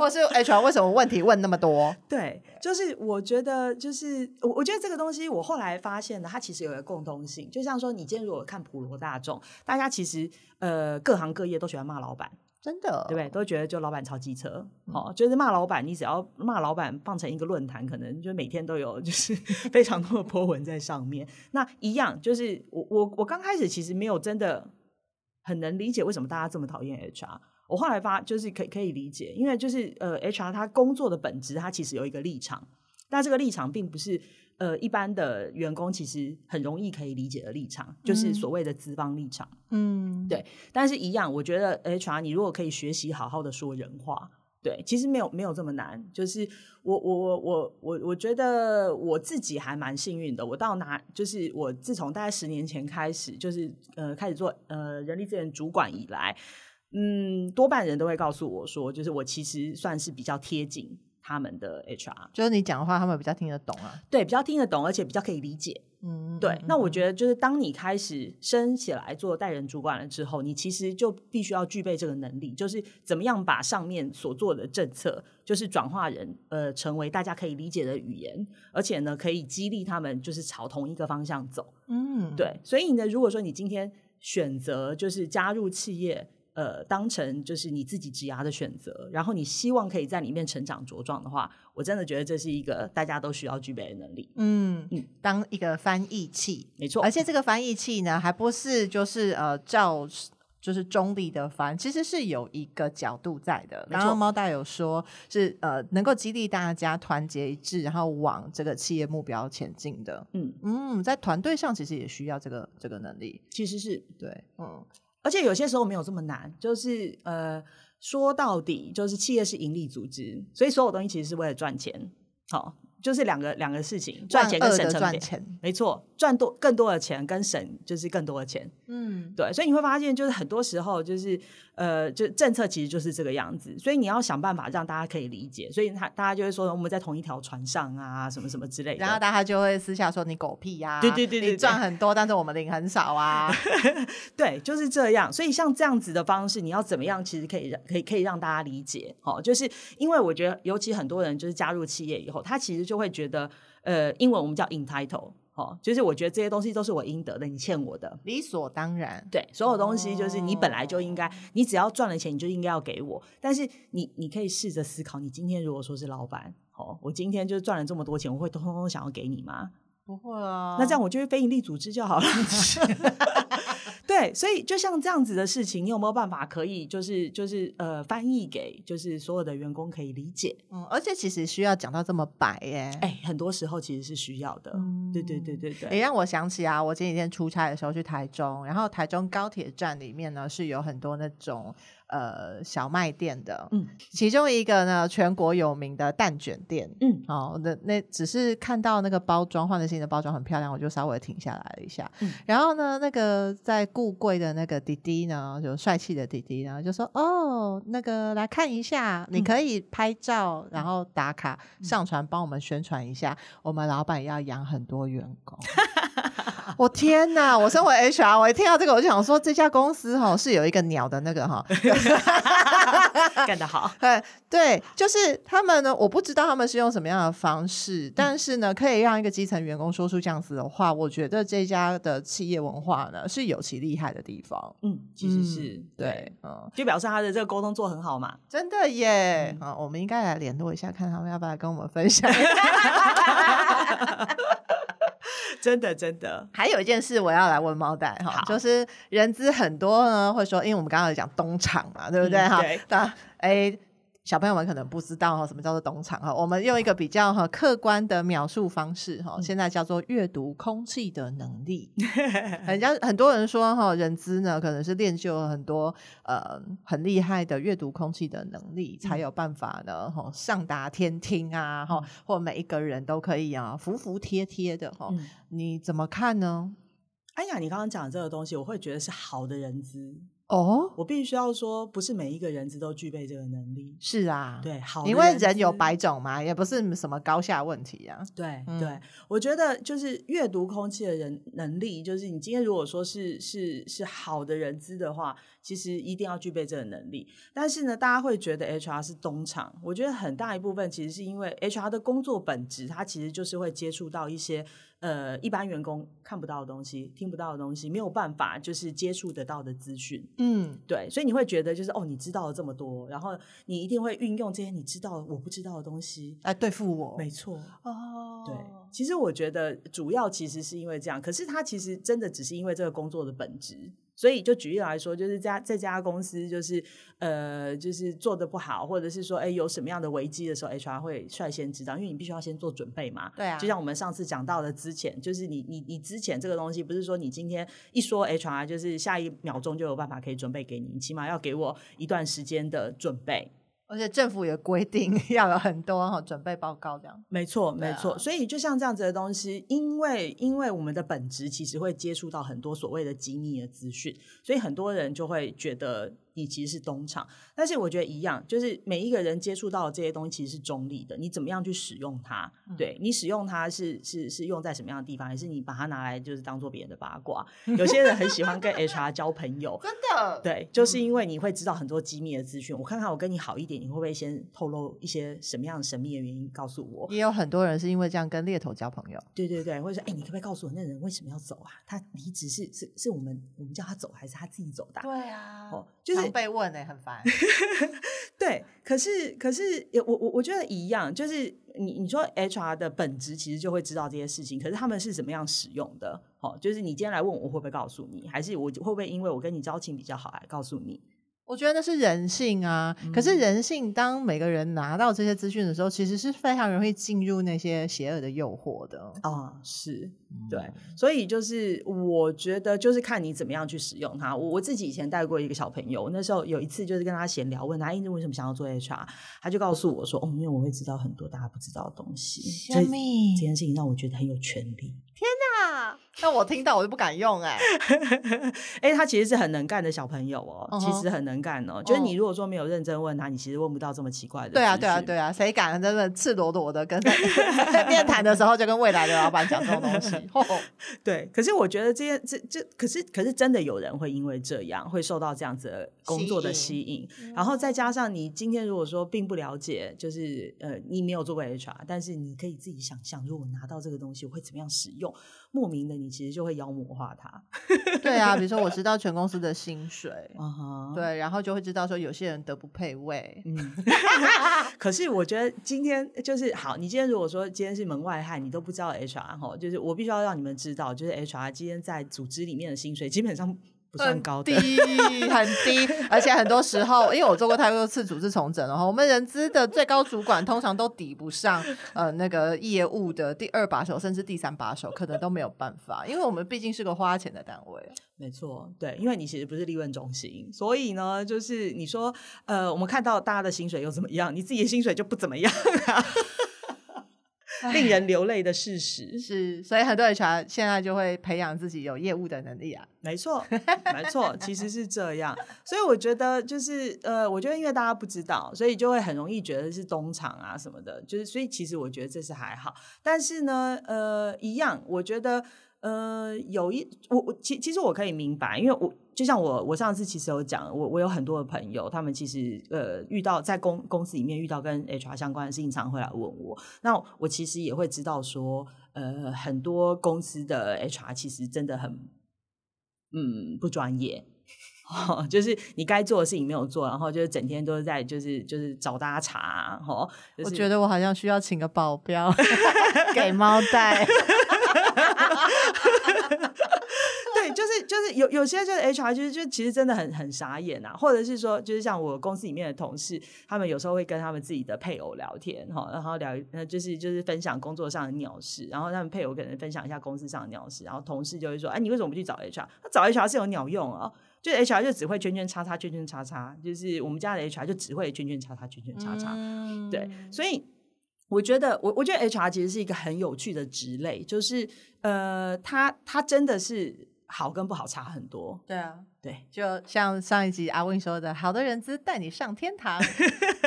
或是 (laughs) HR 为什么问题问那么多？对，就是我觉得，就是我我觉得这个东西，我后来发现呢，它其实有一个共通性，就像说，你今天如果看普罗大众，大家其实呃各行各业都喜欢骂老板。真的，对不对？都觉得就老板超机车，嗯、哦，就是骂老板，你只要骂老板放成一个论坛，可能就每天都有就是 (laughs) 非常多的 po 文在上面。那一样，就是我我我刚开始其实没有真的很能理解为什么大家这么讨厌 HR。我后来发就是可以可以理解，因为就是呃 HR 他工作的本质，他其实有一个立场，但这个立场并不是。呃，一般的员工其实很容易可以理解的立场，嗯、就是所谓的资方立场。嗯，对。但是，一样，我觉得 HR 你如果可以学习好好的说人话，对，其实没有没有这么难。就是我我我我我我觉得我自己还蛮幸运的。我到哪，就是我自从大概十年前开始，就是呃开始做呃人力资源主管以来，嗯，多半人都会告诉我说，就是我其实算是比较贴近。他们的 HR 就是你讲的话，他们比较听得懂啊。对，比较听得懂，而且比较可以理解。嗯，对。嗯、那我觉得，就是当你开始升起来做带人主管了之后，你其实就必须要具备这个能力，就是怎么样把上面所做的政策，就是转化人呃成为大家可以理解的语言，而且呢，可以激励他们就是朝同一个方向走。嗯，对。所以呢，如果说你今天选择就是加入企业。呃，当成就是你自己职涯的选择，然后你希望可以在里面成长茁壮的话，我真的觉得这是一个大家都需要具备的能力。嗯嗯，当一个翻译器，没错，而且这个翻译器呢，还不是就是呃照就是中立的翻，其实是有一个角度在的。没错。刚刚猫大有说是呃能够激励大家团结一致，然后往这个企业目标前进的。嗯嗯，在团队上其实也需要这个这个能力，其实是对，嗯。而且有些时候没有这么难，就是呃，说到底就是企业是盈利组织，所以所有东西其实是为了赚钱，好。就是两个两个事情，赚钱跟省成本。没错，赚多更多的钱跟省就是更多的钱。嗯，对，所以你会发现，就是很多时候就是呃，就政策其实就是这个样子，所以你要想办法让大家可以理解。所以他大家就会说我们在同一条船上啊，什么什么之类的。然后大家就会私下说你狗屁呀、啊，对对对，对，你赚很多，但是我们领很少啊。(laughs) 对，就是这样。所以像这样子的方式，你要怎么样，其实可以让可以可以让大家理解。哦，就是因为我觉得，尤其很多人就是加入企业以后，他其实。就会觉得，呃，英文我们叫 entitle，哦，就是我觉得这些东西都是我应得的，你欠我的，理所当然。对，所有东西就是你本来就应该，哦、你只要赚了钱，你就应该要给我。但是你，你可以试着思考，你今天如果说是老板，哦，我今天就赚了这么多钱，我会通通想要给你吗？不会啊。那这样我就非营利组织就好了。(laughs) 对，所以就像这样子的事情，你有没有办法可以就是就是呃翻译给就是所有的员工可以理解？嗯，而且其实需要讲到这么白耶？哎，很多时候其实是需要的。嗯，对对对对对。也让我想起啊，我前几天出差的时候去台中，然后台中高铁站里面呢是有很多那种。呃，小卖店的，嗯，其中一个呢，全国有名的蛋卷店，嗯，哦，那那只是看到那个包装，换了新的包装很漂亮，我就稍微停下来了一下。嗯，然后呢，那个在顾柜的那个弟弟呢，就帅气的弟弟呢，就说：“哦，那个来看一下，你可以拍照，然后打卡上传，帮我们宣传一下，我们老板要养很多员工。(laughs) ” (laughs) 我天呐！我身为 HR，我一听到这个，我就想说，这家公司哈是有一个鸟的那个哈，(laughs) 干得好。(laughs) 对对，就是他们呢，我不知道他们是用什么样的方式，但是呢，可以让一个基层员工说出这样子的话，我觉得这家的企业文化呢是有其厉害的地方。嗯，其实是、嗯、对，嗯，就表示他的这个沟通做很好嘛。真的耶！啊、嗯，我们应该来联络一下，看他们要不要跟我们分享。真的，真的，还有一件事我要来问猫代哈，就是人资很多呢，会说，因为我们刚刚有讲东厂嘛，对不对哈？那哎。小朋友们可能不知道哈，什么叫做懂场哈？我们用一个比较哈客观的描述方式哈，现在叫做阅读空气的能力。(laughs) 人家很多人说哈，人资呢可能是练就了很多呃很厉害的阅读空气的能力，才有办法呢哈上达天听啊哈，或每一个人都可以啊服服帖帖的哈。你怎么看呢？哎呀，你刚刚讲的这个东西，我会觉得是好的人资。哦，我必须要说，不是每一个人资都具备这个能力。是啊，对，好，因为人有百种嘛，也不是什么高下问题啊。对、嗯、对，我觉得就是阅读空气的人能力，就是你今天如果说是是是好的人资的话，其实一定要具备这个能力。但是呢，大家会觉得 HR 是东厂，我觉得很大一部分其实是因为 HR 的工作本质，它其实就是会接触到一些。呃，一般员工看不到的东西，听不到的东西，没有办法就是接触得到的资讯，嗯，对，所以你会觉得就是哦，你知道了这么多，然后你一定会运用这些你知道我不知道的东西。来对付我，没错，哦，对，其实我觉得主要其实是因为这样，可是他其实真的只是因为这个工作的本质。所以，就举例来说，就是家这家公司，就是呃，就是做的不好，或者是说，哎，有什么样的危机的时候，HR 会率先知道，因为你必须要先做准备嘛。对啊。就像我们上次讲到的，之前就是你你你之前这个东西，不是说你今天一说 HR，就是下一秒钟就有办法可以准备给你，你起码要给我一段时间的准备。而且政府也规定 (laughs) 要有很多哈准备报告这样。没错，没错。所以就像这样子的东西，因为因为我们的本质其实会接触到很多所谓的机密的资讯，所以很多人就会觉得。你其实是东厂，但是我觉得一样，就是每一个人接触到的这些东西其实是中立的。你怎么样去使用它？嗯、对你使用它是是是用在什么样的地方，还是你把它拿来就是当做别人的八卦？有些人很喜欢跟 HR 交朋友，(laughs) 真的对，就是因为你会知道很多机密的资讯。我看看我跟你好一点，你会不会先透露一些什么样的神秘的原因告诉我？也有很多人是因为这样跟猎头交朋友。对对对，或者说，哎，你可不可以告诉我那人为什么要走啊？他离职是是是我们我们叫他走，还是他自己走的？对啊，哦，就是被问哎、欸，很烦。(laughs) 对，可是可是我我我觉得一样，就是你你说 HR 的本质其实就会知道这些事情，可是他们是怎么样使用的？哦，就是你今天来问我，我会不会告诉你？还是我会不会因为我跟你交情比较好来告诉你？我觉得那是人性啊，嗯、可是人性当每个人拿到这些资讯的时候，其实是非常容易进入那些邪恶的诱惑的啊、哦，是对，所以就是我觉得就是看你怎么样去使用它。我我自己以前带过一个小朋友，那时候有一次就是跟他闲聊，问他哎，你为什么想要做 HR？他就告诉我说，哦，因为我会知道很多大家不知道的东西，这这件事情让我觉得很有权利。那我听到我就不敢用哎、欸。(laughs) 哎，他其实是很能干的小朋友哦，uh -huh. 其实很能干哦。就是你如果说没有认真问他，你其实问不到这么奇怪的。对啊，对啊，对啊，谁敢真的赤裸裸的跟在面谈的时候就跟未来的老板讲这种东西？(laughs) 对，可是我觉得这些这这，可是可是真的有人会因为这样会受到这样子的工作的吸引，吸引然后再加上你今天如果说并不了解，就是呃，你没有做过 HR，但是你可以自己想象，如果拿到这个东西我会怎么样使用。莫名的，你其实就会妖魔化他。对啊，比如说我知 (laughs) 道全公司的薪水，uh -huh. 对，然后就会知道说有些人德不配位。嗯，(laughs) 可是我觉得今天就是好，你今天如果说今天是门外汉，你都不知道 HR 哈，就是我必须要让你们知道，就是 HR 今天在组织里面的薪水基本上。不算高的，很低，很低，(laughs) 而且很多时候，因为我做过太多次组织重整，然后我们人资的最高主管通常都抵不上呃那个业务的第二把手，甚至第三把手，可能都没有办法，因为我们毕竟是个花钱的单位。没错，对，因为你其实不是利润中心，所以呢，就是你说呃，我们看到大家的薪水又怎么样，你自己的薪水就不怎么样啊。令人流泪的事实是，所以很多 HR 现在就会培养自己有业务的能力啊。没错，没错，其实是这样。所以我觉得就是呃，我觉得因为大家不知道，所以就会很容易觉得是东厂啊什么的。就是所以其实我觉得这是还好，但是呢，呃，一样，我觉得呃，有一我我其其实我可以明白，因为我。就像我，我上次其实有讲，我我有很多的朋友，他们其实呃遇到在公公司里面遇到跟 HR 相关的事情，常会来问我。那我其实也会知道说，呃，很多公司的 HR 其实真的很嗯不专业，哦，(laughs) 就是你该做的事情没有做，然后就是整天都是在就是就是找大家查，哦，就是，我觉得我好像需要请个保镖 (laughs) 给猫带。(laughs) 对，就是就是有有些就是 HR，就是就其实真的很很傻眼啊，或者是说，就是像我公司里面的同事，他们有时候会跟他们自己的配偶聊天哈，然后聊，呃，就是就是分享工作上的鸟事，然后他们配偶可能分享一下公司上的鸟事，然后同事就会说，哎，你为什么不去找 HR？他找 HR 是有鸟用啊，就 HR 就只会圈圈叉叉圈圈叉叉，就是我们家的 HR 就只会圈圈叉叉圈圈叉叉，嗯，对，所以我觉得我我觉得 HR 其实是一个很有趣的职类，就是呃，他他真的是。好跟不好差很多，对啊，对，就像上一集阿温说的，好的人资带你上天堂。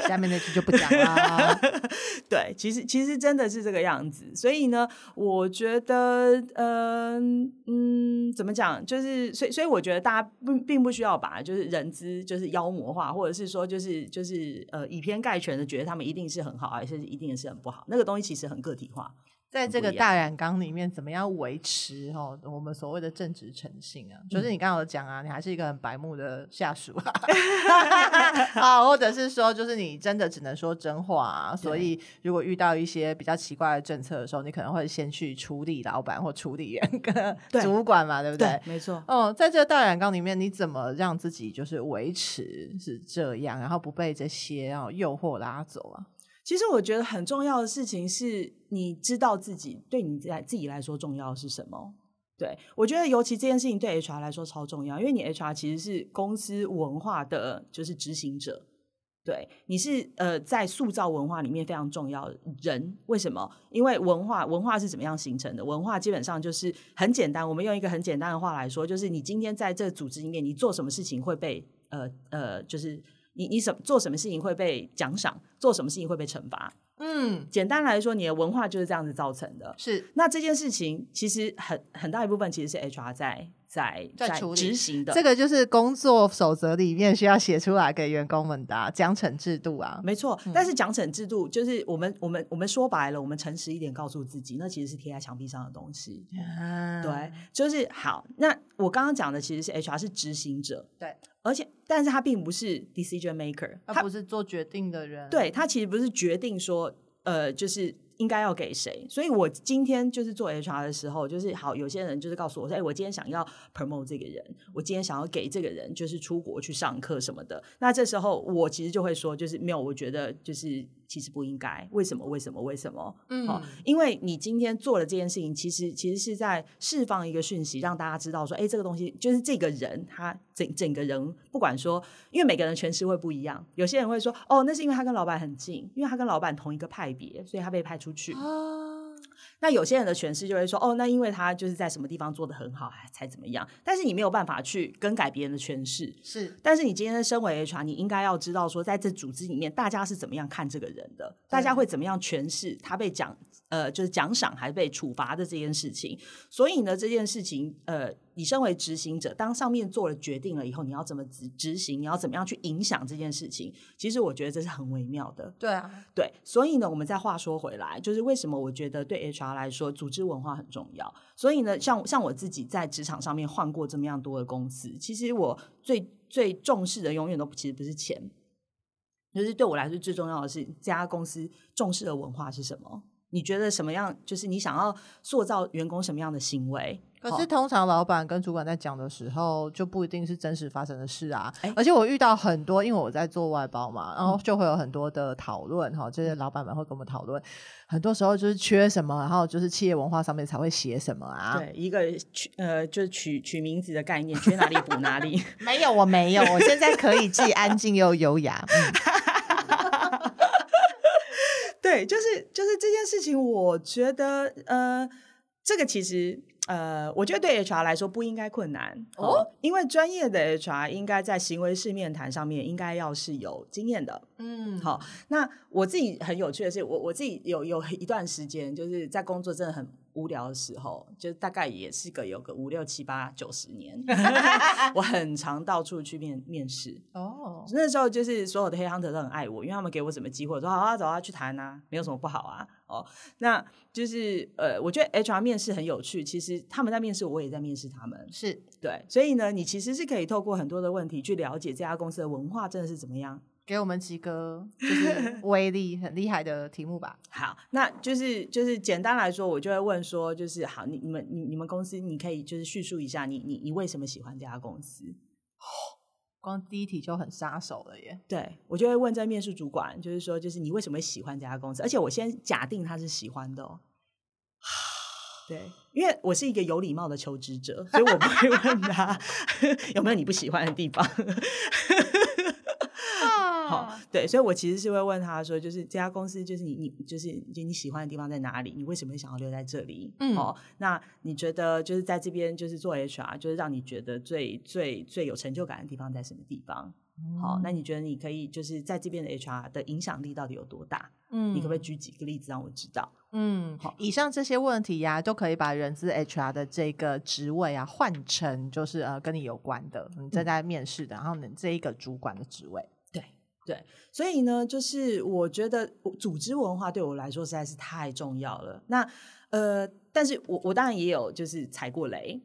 下面那句就不讲了。(laughs) 对，其实其实真的是这个样子。所以呢，我觉得，嗯、呃、嗯，怎么讲？就是所以所以我觉得大家不并不需要把就是人资就是妖魔化，或者是说就是就是呃以偏概全的觉得他们一定是很好，还是一定是很不好。那个东西其实很个体化。在这个大染缸里面，怎么样维持哦？我们所谓的正直诚信啊，就是你刚刚有讲啊，你还是一个很白目的下属啊，(laughs) 啊，或者是说，就是你真的只能说真话啊。所以，如果遇到一些比较奇怪的政策的时候，你可能会先去处理老板或处理员跟 (laughs) 主管嘛，对不对？对，没错。哦，在这个大染缸里面，你怎么让自己就是维持是这样，然后不被这些哦诱惑拉走啊？其实我觉得很重要的事情是，你知道自己对你来自己来说重要是什么。对，我觉得尤其这件事情对 HR 来说超重要，因为你 HR 其实是公司文化的就是执行者。对，你是呃在塑造文化里面非常重要的人。为什么？因为文化文化是怎么样形成的？文化基本上就是很简单，我们用一个很简单的话来说，就是你今天在这组织里面，你做什么事情会被呃呃就是。你你什做什么事情会被奖赏，做什么事情会被惩罚？嗯，简单来说，你的文化就是这样子造成的。是，那这件事情其实很很大一部分其实是 HR 在在在执行的。这个就是工作守则里面需要写出来给员工们的奖惩制度啊。没错，但是奖惩制度就是我们我们我们说白了，我们诚实一点告诉自己，那其实是贴在墙壁上的东西。啊、对，就是好。那我刚刚讲的其实是 HR 是执行者。对。而且，但是他并不是 decision maker，他不是做决定的人。对，他其实不是决定说，呃，就是应该要给谁。所以我今天就是做 HR 的时候，就是好，有些人就是告诉我说，哎，我今天想要 promote 这个人，我今天想要给这个人就是出国去上课什么的。那这时候我其实就会说，就是没有，我觉得就是。其实不应该，为什么？为什么？为什么？嗯，好，因为你今天做了这件事情，其实其实是在释放一个讯息，让大家知道说，哎，这个东西就是这个人，他整整个人，不管说，因为每个人诠释会不一样，有些人会说，哦，那是因为他跟老板很近，因为他跟老板同一个派别，所以他被派出去。哦那有些人的诠释就会说，哦，那因为他就是在什么地方做得很好，才怎么样。但是你没有办法去更改别人的诠释。是，但是你今天身为 HR，你应该要知道说，在这组织里面，大家是怎么样看这个人的，大家会怎么样诠释他被奖，呃，就是奖赏还被处罚的这件事情。所以呢，这件事情，呃。你身为执行者，当上面做了决定了以后，你要怎么执执行？你要怎么样去影响这件事情？其实我觉得这是很微妙的。对啊，对。所以呢，我们再话说回来，就是为什么我觉得对 HR 来说，组织文化很重要。所以呢，像像我自己在职场上面换过这么样多的公司，其实我最最重视的永远都其实不是钱，就是对我来说最重要的是这家公司重视的文化是什么？你觉得什么样？就是你想要塑造员工什么样的行为？可是通常老板跟主管在讲的时候，就不一定是真实发生的事啊。欸、而且我遇到很多，因为我在做外包嘛，然后就会有很多的讨论哈。这些老板们会跟我们讨论，很多时候就是缺什么，然后就是企业文化上面才会写什么啊。对，一个取呃，就是取取名字的概念，缺哪里补哪里。(laughs) 没有，我没有，我现在可以既安静又优雅。嗯对，就是就是这件事情，我觉得呃，这个其实呃，我觉得对 HR 来说不应该困难哦，哦，因为专业的 HR 应该在行为式面谈上面应该要是有经验的。嗯，好，那我自己很有趣的是，我我自己有有一段时间就是在工作真的很。无聊的时候，就大概也是个有个五六七八九十年，(laughs) 我很常到处去面面试。哦，oh. 那时候就是所有的黑 hunter 都很爱我，因为他们给我什么机会，我说好啊，走啊，去谈啊，没有什么不好啊。哦，那就是呃，我觉得 HR 面试很有趣。其实他们在面试我，我也在面试他们。是对，所以呢，你其实是可以透过很多的问题去了解这家公司的文化真的是怎么样。给我们几个 (laughs) 就是威力很厉害的题目吧。(laughs) 好，那就是就是简单来说，我就会问说，就是好，你你们你你们公司，你可以就是叙述一下你你你为什么喜欢这家公司？哦，(gasps) 光第一题就很杀手了耶。对，我就会问这面试主管，就是说，就是你为什么喜欢这家公司？而且我先假定他是喜欢的哦。(sighs) 对，因为我是一个有礼貌的求职者，所以我不会问他 (laughs) 有没有你不喜欢的地方。对，所以我其实是会问他说，就是这家公司，就是你你就是就你喜欢的地方在哪里？你为什么会想要留在这里？嗯，哦，那你觉得就是在这边就是做 HR，就是让你觉得最最最有成就感的地方在什么地方？好，那你觉得你可以就是在这边的 HR 的影响力到底有多大？嗯，你可不可以举几个例子让我知道？嗯，好，以上这些问题呀、啊，都可以把人资 HR 的这个职位啊换成就是呃跟你有关的，你正在面试的，然后你这一个主管的职位。对，所以呢，就是我觉得组织文化对我来说实在是太重要了。那呃，但是我我当然也有就是踩过雷，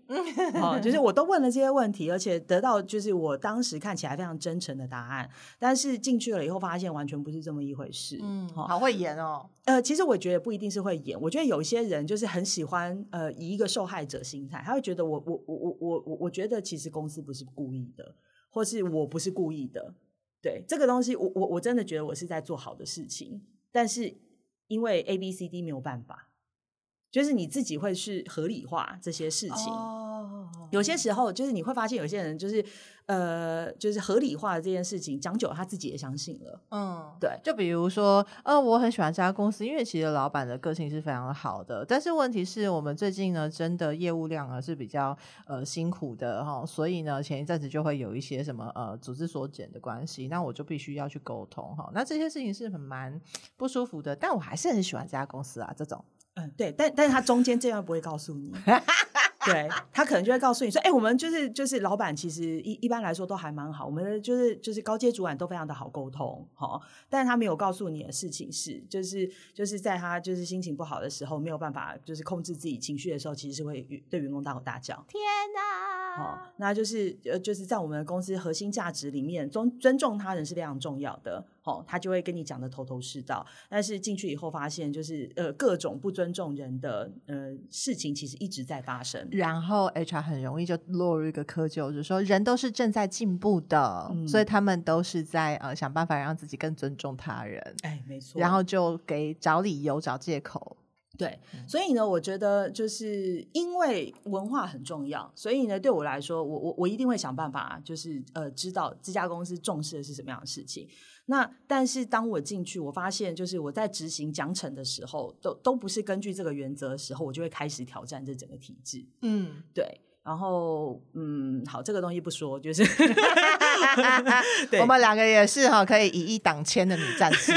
哦，就是我都问了这些问题，而且得到就是我当时看起来非常真诚的答案，但是进去了以后发现完全不是这么一回事。嗯，好会演哦。呃，其实我觉得不一定是会演，我觉得有些人就是很喜欢呃以一个受害者心态，他会觉得我我我我我我我觉得其实公司不是故意的，或是我不是故意的。对这个东西，我我我真的觉得我是在做好的事情，但是因为 A B C D 没有办法，就是你自己会去合理化这些事情。哦，有些时候就是你会发现有些人就是。呃，就是合理化的这件事情，讲久了他自己也相信了。嗯，对。就比如说，呃，我很喜欢这家公司，因为其实老板的个性是非常好的。但是问题是我们最近呢，真的业务量呢是比较呃辛苦的哈，所以呢，前一阵子就会有一些什么呃组织缩减的关系，那我就必须要去沟通哈。那这些事情是很蛮不舒服的，但我还是很喜欢这家公司啊。这种，嗯，对。但但是他中间这样不会告诉你。(laughs) 对，他可能就会告诉你说，哎、欸，我们就是就是老板，其实一一般来说都还蛮好，我们就是就是高阶主管都非常的好沟通，哈。但是他没有告诉你的事情是，就是就是在他就是心情不好的时候，没有办法就是控制自己情绪的时候，其实是会对员工大吼大叫。天哪！哦，那就是呃，就是在我们的公司核心价值里面，尊尊重他人是非常重要的。哦，他就会跟你讲的头头是道，但是进去以后发现，就是呃各种不尊重人的呃事情，其实一直在发生。然后 HR 很容易就落入一个窠臼，就是说人都是正在进步的，嗯、所以他们都是在呃想办法让自己更尊重他人。哎，没错。然后就给找理由、找借口。对，所以呢，我觉得就是因为文化很重要，所以呢，对我来说，我我我一定会想办法，就是呃知道这家公司重视的是什么样的事情。那但是当我进去，我发现就是我在执行奖惩的时候，都都不是根据这个原则的时候，我就会开始挑战这整个体制。嗯，对。然后嗯，好，这个东西不说，就是 (laughs) (laughs) 我们两个也是哈，可以以一挡千的女战士。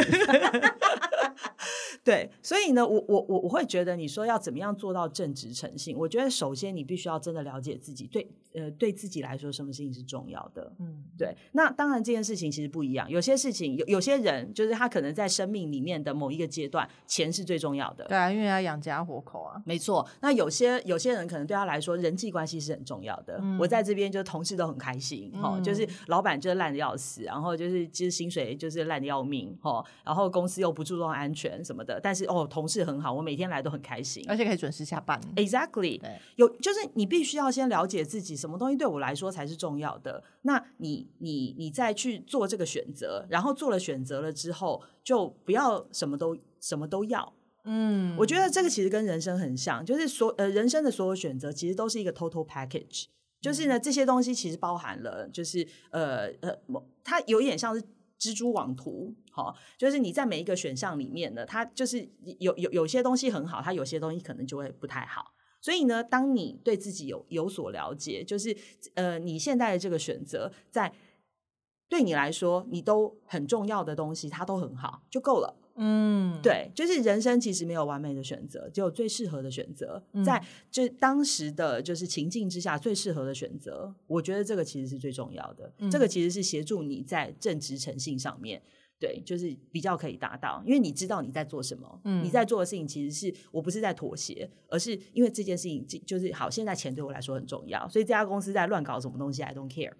对，所以呢，我我我我会觉得，你说要怎么样做到正直诚信？我觉得首先你必须要真的了解自己，对，呃，对自己来说，什么事情是重要的？嗯，对。那当然，这件事情其实不一样。有些事情，有有些人，就是他可能在生命里面的某一个阶段，钱是最重要的。对啊，因为要养家活口啊。没错。那有些有些人可能对他来说，人际关系是很重要的。嗯、我在这边就同事都很开心，哈、嗯，就是老板就是烂的要死，然后就是其实薪水就是烂的要命，哈，然后公司又不注重安全什么的。但是哦，同事很好，我每天来都很开心，而且可以准时下班。Exactly，对有就是你必须要先了解自己，什么东西对我来说才是重要的。那你你你再去做这个选择，然后做了选择了之后，就不要什么都什么都要。嗯，我觉得这个其实跟人生很像，就是所呃人生的所有选择其实都是一个 total package，就是呢这些东西其实包含了，就是呃呃，它有一点像是。蜘蛛网图，好，就是你在每一个选项里面呢，它就是有有有些东西很好，它有些东西可能就会不太好。所以呢，当你对自己有有所了解，就是呃，你现在的这个选择，在对你来说，你都很重要的东西，它都很好，就够了。嗯，对，就是人生其实没有完美的选择，只有最适合的选择，嗯、在就当时的就是情境之下最适合的选择。我觉得这个其实是最重要的，嗯、这个其实是协助你在正直诚信上面，对，就是比较可以达到，因为你知道你在做什么，嗯、你在做的事情其实是我不是在妥协，而是因为这件事情就是好，现在钱对我来说很重要，所以这家公司在乱搞什么东西，I don't care。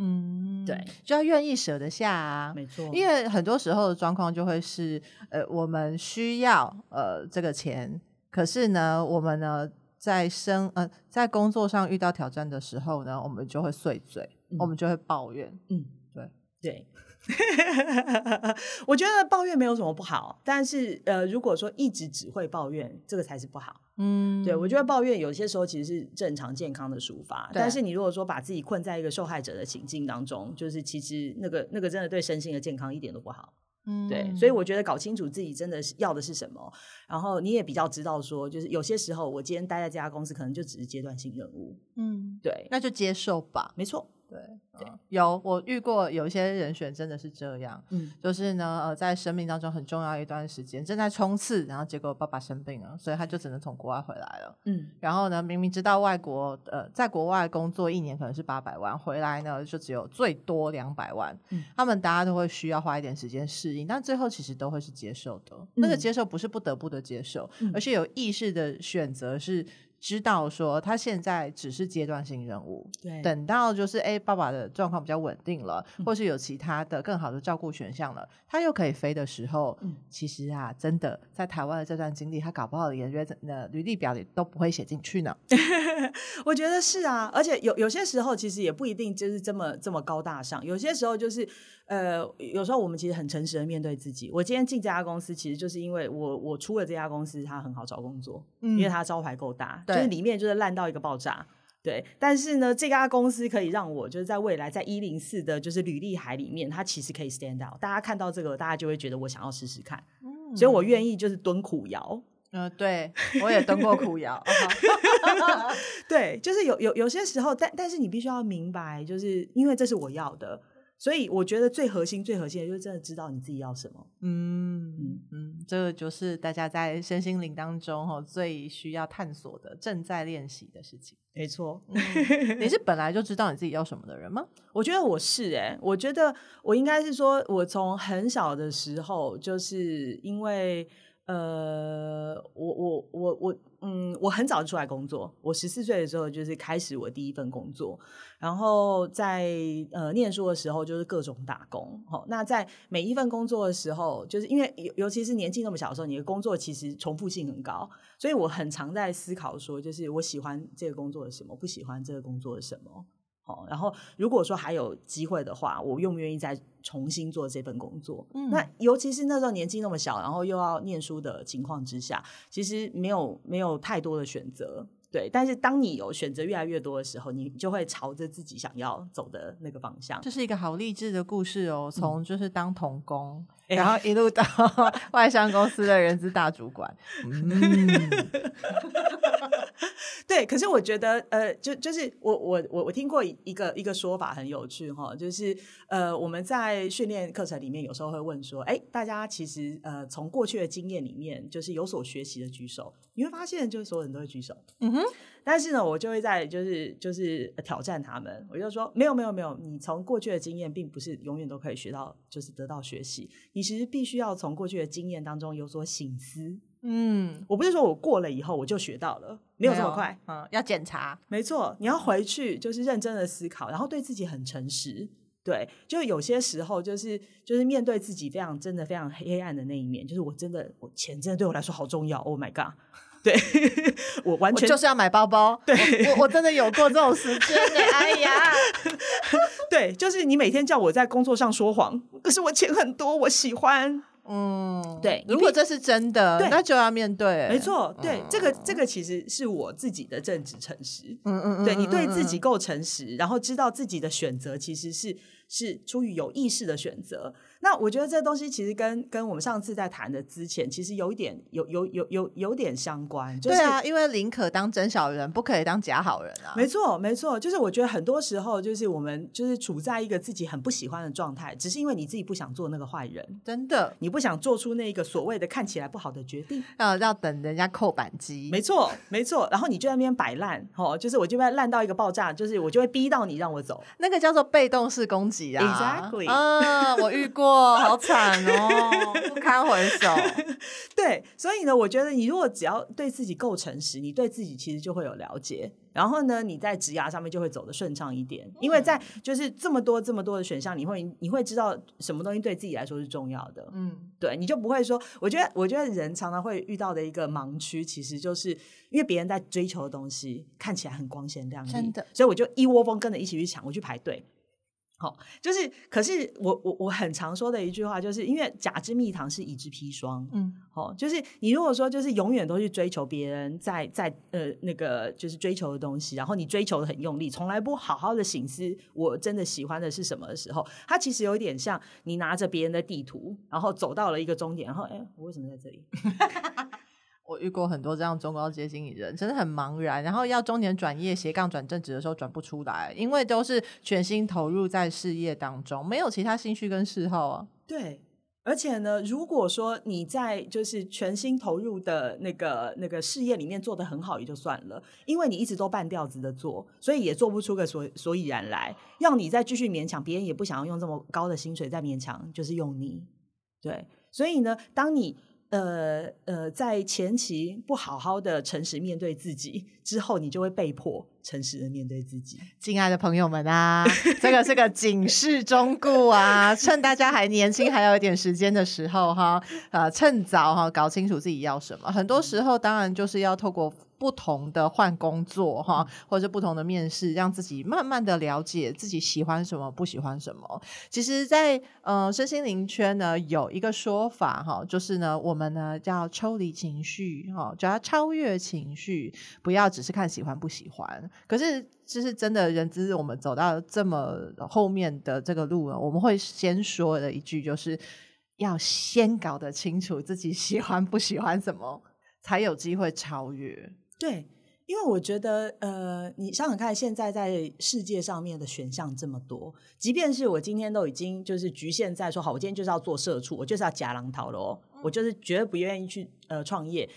嗯，对，就要愿意舍得下啊，没错。因为很多时候的状况就会是，呃，我们需要呃这个钱，可是呢，我们呢在生呃在工作上遇到挑战的时候呢，我们就会碎嘴，嗯、我们就会抱怨。嗯，对对。(laughs) 我觉得抱怨没有什么不好，但是呃，如果说一直只会抱怨，这个才是不好。嗯，对，我觉得抱怨有些时候其实是正常健康的抒发，但是你如果说把自己困在一个受害者的情境当中，就是其实那个那个真的对身心的健康一点都不好。嗯，对，所以我觉得搞清楚自己真的是要的是什么，然后你也比较知道说，就是有些时候我今天待在这家公司，可能就只是阶段性任务。嗯，对，那就接受吧，没错。对，对，有我遇过有一些人选真的是这样，嗯，就是呢，呃，在生命当中很重要一段时间正在冲刺，然后结果爸爸生病了，所以他就只能从国外回来了，嗯，然后呢，明明知道外国，呃，在国外工作一年可能是八百万，回来呢就只有最多两百万，嗯，他们大家都会需要花一点时间适应，但最后其实都会是接受的，嗯，那个接受不是不得不的接受，嗯，而是有意识的选择是。知道说他现在只是阶段性任务，对，等到就是哎，爸爸的状况比较稳定了，嗯、或是有其他的更好的照顾选项了，他又可以飞的时候，嗯、其实啊，真的在台湾的这段经历，他搞不好连约呃履历表里都不会写进去呢。(laughs) 我觉得是啊，而且有有些时候其实也不一定就是这么这么高大上，有些时候就是。呃，有时候我们其实很诚实的面对自己。我今天进这家公司，其实就是因为我我出了这家公司，它很好找工作，嗯、因为它招牌够大，就是里面就是烂到一个爆炸。对，但是呢，这家公司可以让我就是在未来在一零四的就是履历海里面，它其实可以 stand out。大家看到这个，大家就会觉得我想要试试看，嗯、所以我愿意就是蹲苦窑。嗯、呃，对，我也蹲过苦窑。(laughs) (laughs) 对，就是有有有些时候，但但是你必须要明白，就是因为这是我要的。所以我觉得最核心、最核心的就是真的知道你自己要什么。嗯嗯嗯，这个就是大家在身心灵当中哈最需要探索的、正在练习的事情。没错，嗯、你是本来就知道你自己要什么的人吗？(laughs) 我觉得我是哎、欸，我觉得我应该是说，我从很小的时候就是因为。呃，我我我我，嗯，我很早就出来工作。我十四岁的时候就是开始我第一份工作，然后在呃念书的时候就是各种打工。哦，那在每一份工作的时候，就是因为尤尤其是年纪那么小的时候，你的工作其实重复性很高，所以我很常在思考说，就是我喜欢这个工作的什么，不喜欢这个工作的什么。然后，如果说还有机会的话，我愿不愿意再重新做这份工作？嗯，那尤其是那时候年纪那么小，然后又要念书的情况之下，其实没有没有太多的选择。对，但是当你有选择越来越多的时候，你就会朝着自己想要走的那个方向。这是一个好励志的故事哦，从就是当童工，嗯、然后一路到 (laughs) 外商公司的人资大主管。嗯，(laughs) 对。可是我觉得，呃，就就是我我我我听过一个一个说法很有趣哈，就是呃，我们在训练课程里面有时候会问说，哎，大家其实呃从过去的经验里面，就是有所学习的举手。你会发现，就是所有人都会举手，嗯哼。但是呢，我就会在就是就是挑战他们，我就说没有没有没有，你从过去的经验并不是永远都可以学到，就是得到学习。你其实必须要从过去的经验当中有所醒思。嗯，我不是说我过了以后我就学到了，没有这么快。嗯，要检查，没错，你要回去就是认真的思考，然后对自己很诚实。对，就有些时候就是就是面对自己非常真的非常黑暗的那一面，就是我真的我钱真的对我来说好重要。Oh my god！对，(laughs) 我完全我就是要买包包。对，我我真的有过这种时间呢。(laughs) 哎呀，(laughs) 对，就是你每天叫我在工作上说谎，可是我钱很多，我喜欢。嗯，对。如果这是真的，对那就要面对。没错，对，嗯、这个这个其实是我自己的正直诚实。嗯嗯嗯，对，你对自己够诚实，然后知道自己的选择其实是是出于有意识的选择。那我觉得这东西其实跟跟我们上次在谈的之前，其实有一点有有有有有点相关。就是、对啊，因为宁可当真小人，不可以当假好人啊。没错，没错，就是我觉得很多时候，就是我们就是处在一个自己很不喜欢的状态，只是因为你自己不想做那个坏人，真的，你不想做出那个所谓的看起来不好的决定，要要等人家扣扳机。没错，没错，然后你就在那边摆烂，哦，就是我就会烂到一个爆炸，就是我就会逼到你让我走，那个叫做被动式攻击啊。Exactly，啊，我遇过，好惨。哦，(laughs) 不堪回首。(laughs) 对，所以呢，我觉得你如果只要对自己够诚实，你对自己其实就会有了解。然后呢，你在职涯上面就会走得顺畅一点，因为在就是这么多这么多的选项，你会你会知道什么东西对自己来说是重要的。嗯，对，你就不会说，我觉得我觉得人常常会遇到的一个盲区，其实就是因为别人在追求的东西看起来很光鲜亮丽，真的，所以我就一窝蜂跟着一起去抢，我去排队。好，就是，可是我我我很常说的一句话，就是因为甲之蜜糖是乙之砒霜，嗯，好，就是你如果说就是永远都去追求别人在在呃那个就是追求的东西，然后你追求的很用力，从来不好好的醒思我真的喜欢的是什么的时候，它其实有一点像你拿着别人的地图，然后走到了一个终点，然后哎，我为什么在这里？(laughs) 我遇过很多这样中高阶经理人，真的很茫然，然后要中年转业斜杠转正职的时候转不出来，因为都是全心投入在事业当中，没有其他兴趣跟嗜好啊。对，而且呢，如果说你在就是全心投入的那个那个事业里面做得很好也就算了，因为你一直都半吊子的做，所以也做不出个所所以然来。要你再继续勉强，别人也不想要用这么高的薪水再勉强，就是用你。对，所以呢，当你。呃呃，在前期不好好的诚实面对自己之后，你就会被迫诚实的面对自己。亲爱的朋友们啊，这个是个警示忠告啊，趁大家还年轻，还有一点时间的时候哈，呃，趁早哈，搞清楚自己要什么。很多时候，当然就是要透过。不同的换工作哈，或者是不同的面试，让自己慢慢的了解自己喜欢什么，不喜欢什么。其实在，在呃身心灵圈呢，有一个说法哈，就是呢，我们呢叫抽离情绪哈，就要超越情绪，不要只是看喜欢不喜欢。可是，其实真的人资，我们走到这么后面的这个路呢，我们会先说的一句，就是要先搞得清楚自己喜欢不喜欢什么，才有机会超越。对，因为我觉得，呃，你想想看，现在在世界上面的选项这么多，即便是我今天都已经就是局限在说，好，我今天就是要做社畜，我就是要夹狼逃了，我就是绝对不愿意去呃创业。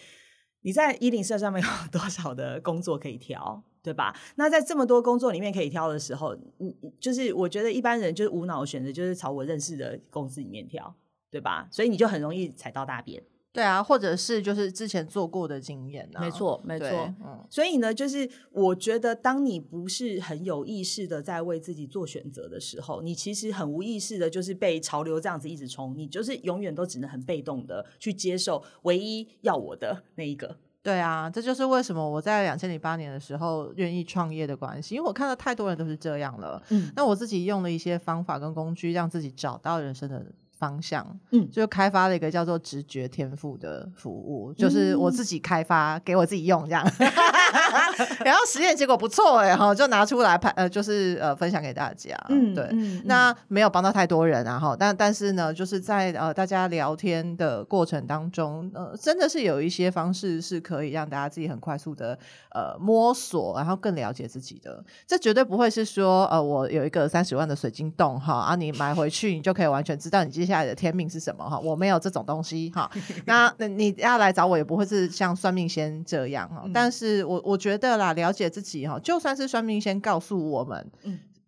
你在一零社上面有多少的工作可以挑，对吧？那在这么多工作里面可以挑的时候，你就是我觉得一般人就是无脑选择，就是朝我认识的公司里面挑，对吧？所以你就很容易踩到大便。对啊，或者是就是之前做过的经验啊，没错，没错，嗯，所以呢，就是我觉得，当你不是很有意识的在为自己做选择的时候，你其实很无意识的，就是被潮流这样子一直冲，你就是永远都只能很被动的去接受唯一要我的那一个。对啊，这就是为什么我在两千零八年的时候愿意创业的关系，因为我看到太多人都是这样了，嗯，那我自己用了一些方法跟工具，让自己找到人生的。方向，嗯，就开发了一个叫做直觉天赋的服务，就是我自己开发给我自己用这样，(laughs) 然后实验结果不错哎，哈，就拿出来拍，呃，就是呃分享给大家，嗯，对，嗯、那没有帮到太多人啊，哈，但但是呢，就是在呃大家聊天的过程当中，呃，真的是有一些方式是可以让大家自己很快速的呃摸索，然后更了解自己的，这绝对不会是说呃我有一个三十万的水晶洞哈，啊你买回去你就可以完全知道你接下来的天命是什么哈？我没有这种东西哈。(laughs) 那那你要来找我也不会是像算命先这样哈。嗯、但是我我觉得啦，了解自己哈，就算是算命先告诉我们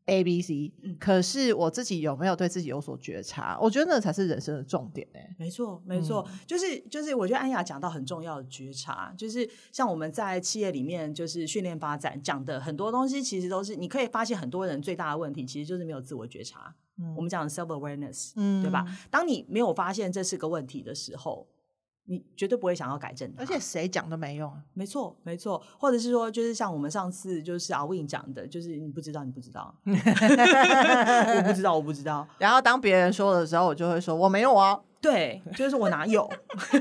A B C，嗯，可是我自己有没有对自己有所觉察？我觉得那才是人生的重点哎。没错，没错，嗯、就是就是，我觉得安雅讲到很重要的觉察，就是像我们在企业里面就是训练发展讲的很多东西，其实都是你可以发现很多人最大的问题，其实就是没有自我觉察。嗯、我们讲 self awareness，嗯，对吧？当你没有发现这是个问题的时候，你绝对不会想要改正它。而且谁讲都没用。没错，没错。或者是说，就是像我们上次就是阿 Win 讲的，就是你不知道，你不知道，(laughs) 我不知道，我不知道。然后当别人说的时候，我就会说我没有啊。(laughs) 对，就是我哪有？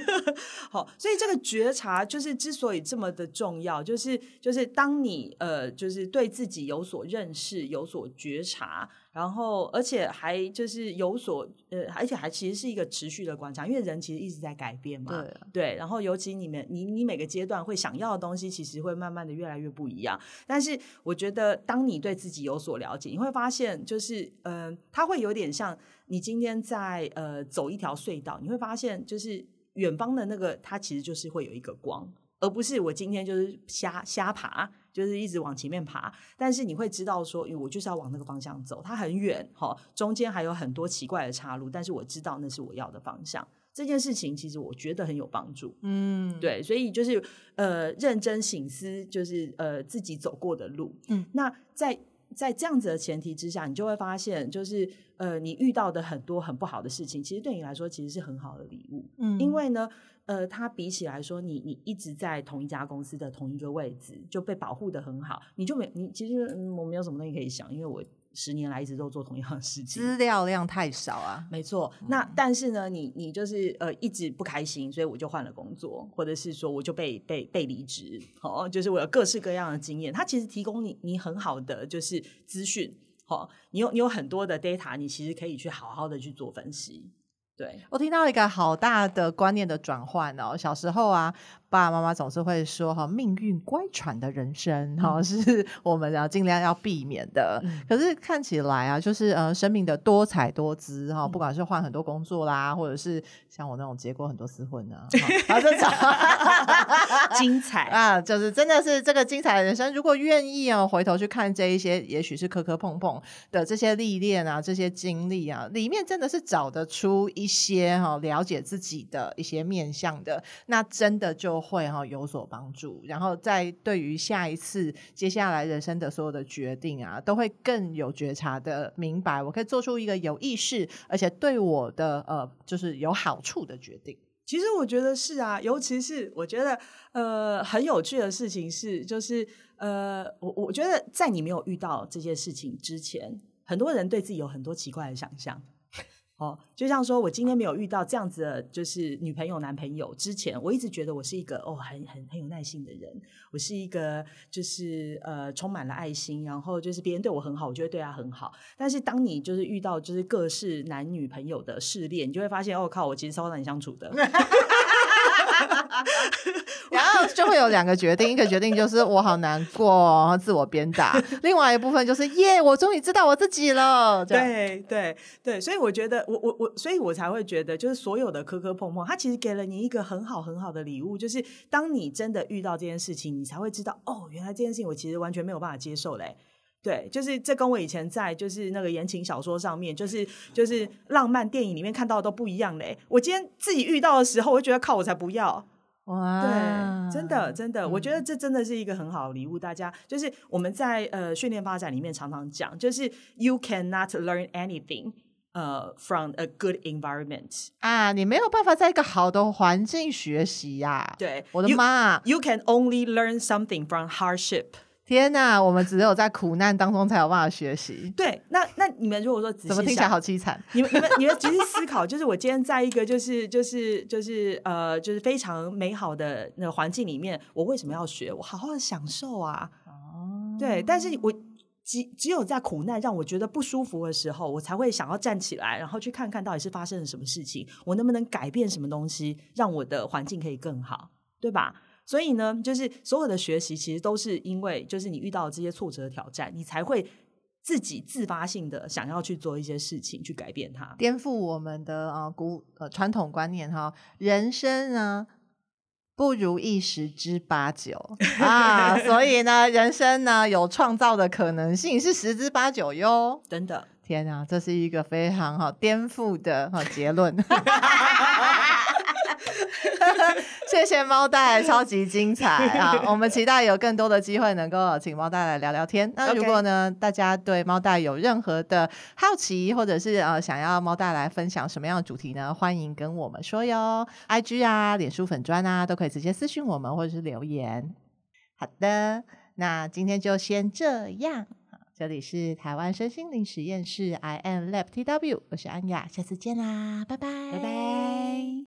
(laughs) 好，所以这个觉察就是之所以这么的重要，就是就是当你呃，就是对自己有所认识、有所觉察，然后而且还就是有所呃，而且还其实是一个持续的观察，因为人其实一直在改变嘛。对，对，然后尤其你们你你每个阶段会想要的东西，其实会慢慢的越来越不一样。但是我觉得，当你对自己有所了解，你会发现，就是嗯、呃，它会有点像。你今天在呃走一条隧道，你会发现就是远方的那个，它其实就是会有一个光，而不是我今天就是瞎瞎爬，就是一直往前面爬。但是你会知道说，因为我就是要往那个方向走，它很远哈，中间还有很多奇怪的岔路，但是我知道那是我要的方向。这件事情其实我觉得很有帮助，嗯，对，所以就是呃认真醒思，就是呃自己走过的路，嗯，那在。在这样子的前提之下，你就会发现，就是呃，你遇到的很多很不好的事情，其实对你来说其实是很好的礼物。嗯，因为呢，呃，它比起来说，你你一直在同一家公司的同一个位置就被保护得很好，你就没你其实、嗯、我没有什么东西可以想，因为我十年来一直都做同样的事情，资料量太少啊。没错，那但是呢，你你就是呃一直不开心，所以我就换了工作，或者是说我就被被被离职。哦，就是我有各式各样的经验，它其实提供你你很好的就是资讯。哦，你有你有很多的 data，你其实可以去好好的去做分析。对，我听到一个好大的观念的转换哦，小时候啊。爸爸妈妈总是会说哈，命运乖舛的人生哈、嗯、是我们要尽量要避免的。嗯、可是看起来啊，就是呃，生命的多彩多姿哈，不管是换很多工作啦，或者是像我那种结过很多次婚啊，啊，(laughs) 这种 (laughs) 精彩 (laughs) 啊，就是真的是这个精彩的人生。如果愿意哦，回头去看这一些，也许是磕磕碰碰的这些历练啊，这些经历啊，里面真的是找得出一些哈，了解自己的一些面向的，那真的就。会哈有所帮助，然后在对于下一次接下来人生的所有的决定啊，都会更有觉察的明白，我可以做出一个有意识而且对我的呃就是有好处的决定。其实我觉得是啊，尤其是我觉得呃很有趣的事情是，就是呃我我觉得在你没有遇到这件事情之前，很多人对自己有很多奇怪的想象。哦，就像说，我今天没有遇到这样子的，就是女朋友、男朋友之前，我一直觉得我是一个哦，很很很有耐心的人，我是一个就是呃，充满了爱心，然后就是别人对我很好，我就会对他很好。但是当你就是遇到就是各式男女朋友的试炼，你就会发现，哦靠，我其实超难相处的。(laughs) (laughs) 然后就会有两个决定，一个决定就是我好难过，然后自我鞭打；(laughs) 另外一部分就是耶，我终于知道我自己了。对对对，所以我觉得，我我我，所以我才会觉得，就是所有的磕磕碰碰，它其实给了你一个很好很好的礼物，就是当你真的遇到这件事情，你才会知道，哦，原来这件事情我其实完全没有办法接受嘞。对，就是这跟我以前在就是那个言情小说上面，就是就是浪漫电影里面看到的都不一样嘞。我今天自己遇到的时候，我就觉得靠，我才不要。哇，对，真的真的，嗯，我觉得这真的是一个很好的礼物。大家就是我们在呃训练发展里面常常讲，就是 you cannot learn anything 呃 from a good environment 啊，你没有办法在一个好的环境学习呀，啊。对，我的妈 you can only learn something from hardship。天呐，我们只有在苦难当中才有办法学习。对，那那你们如果说怎么听起来好凄惨？你们你们你们仔细思考，就是我今天在一个就是就是就是呃就是非常美好的那个环境里面，我为什么要学？我好好的享受啊。哦，对，但是我只只有在苦难让我觉得不舒服的时候，我才会想要站起来，然后去看看到底是发生了什么事情，我能不能改变什么东西，让我的环境可以更好，对吧？所以呢，就是所有的学习其实都是因为，就是你遇到这些挫折挑战，你才会自己自发性的想要去做一些事情，去改变它，颠覆我们的啊古呃传统观念哈。人生呢不如意十之八九 (laughs) 啊，所以呢，人生呢有创造的可能性是十之八九哟。真的，天啊，这是一个非常好颠覆的哈结论。(laughs) (laughs) 谢谢猫带，超级精彩啊！(laughs) 我们期待有更多的机会能够请猫带来聊聊天。那如果呢.大家对猫带有任何的好奇，或者是呃想要猫带来分享什么样的主题呢？欢迎跟我们说哟，IG 啊、脸书粉砖啊，都可以直接私讯我们或者是留言。好的，那今天就先这样。这里是台湾身心灵实验室，I am Lab TW，我是安雅，下次见啦，拜拜，拜拜。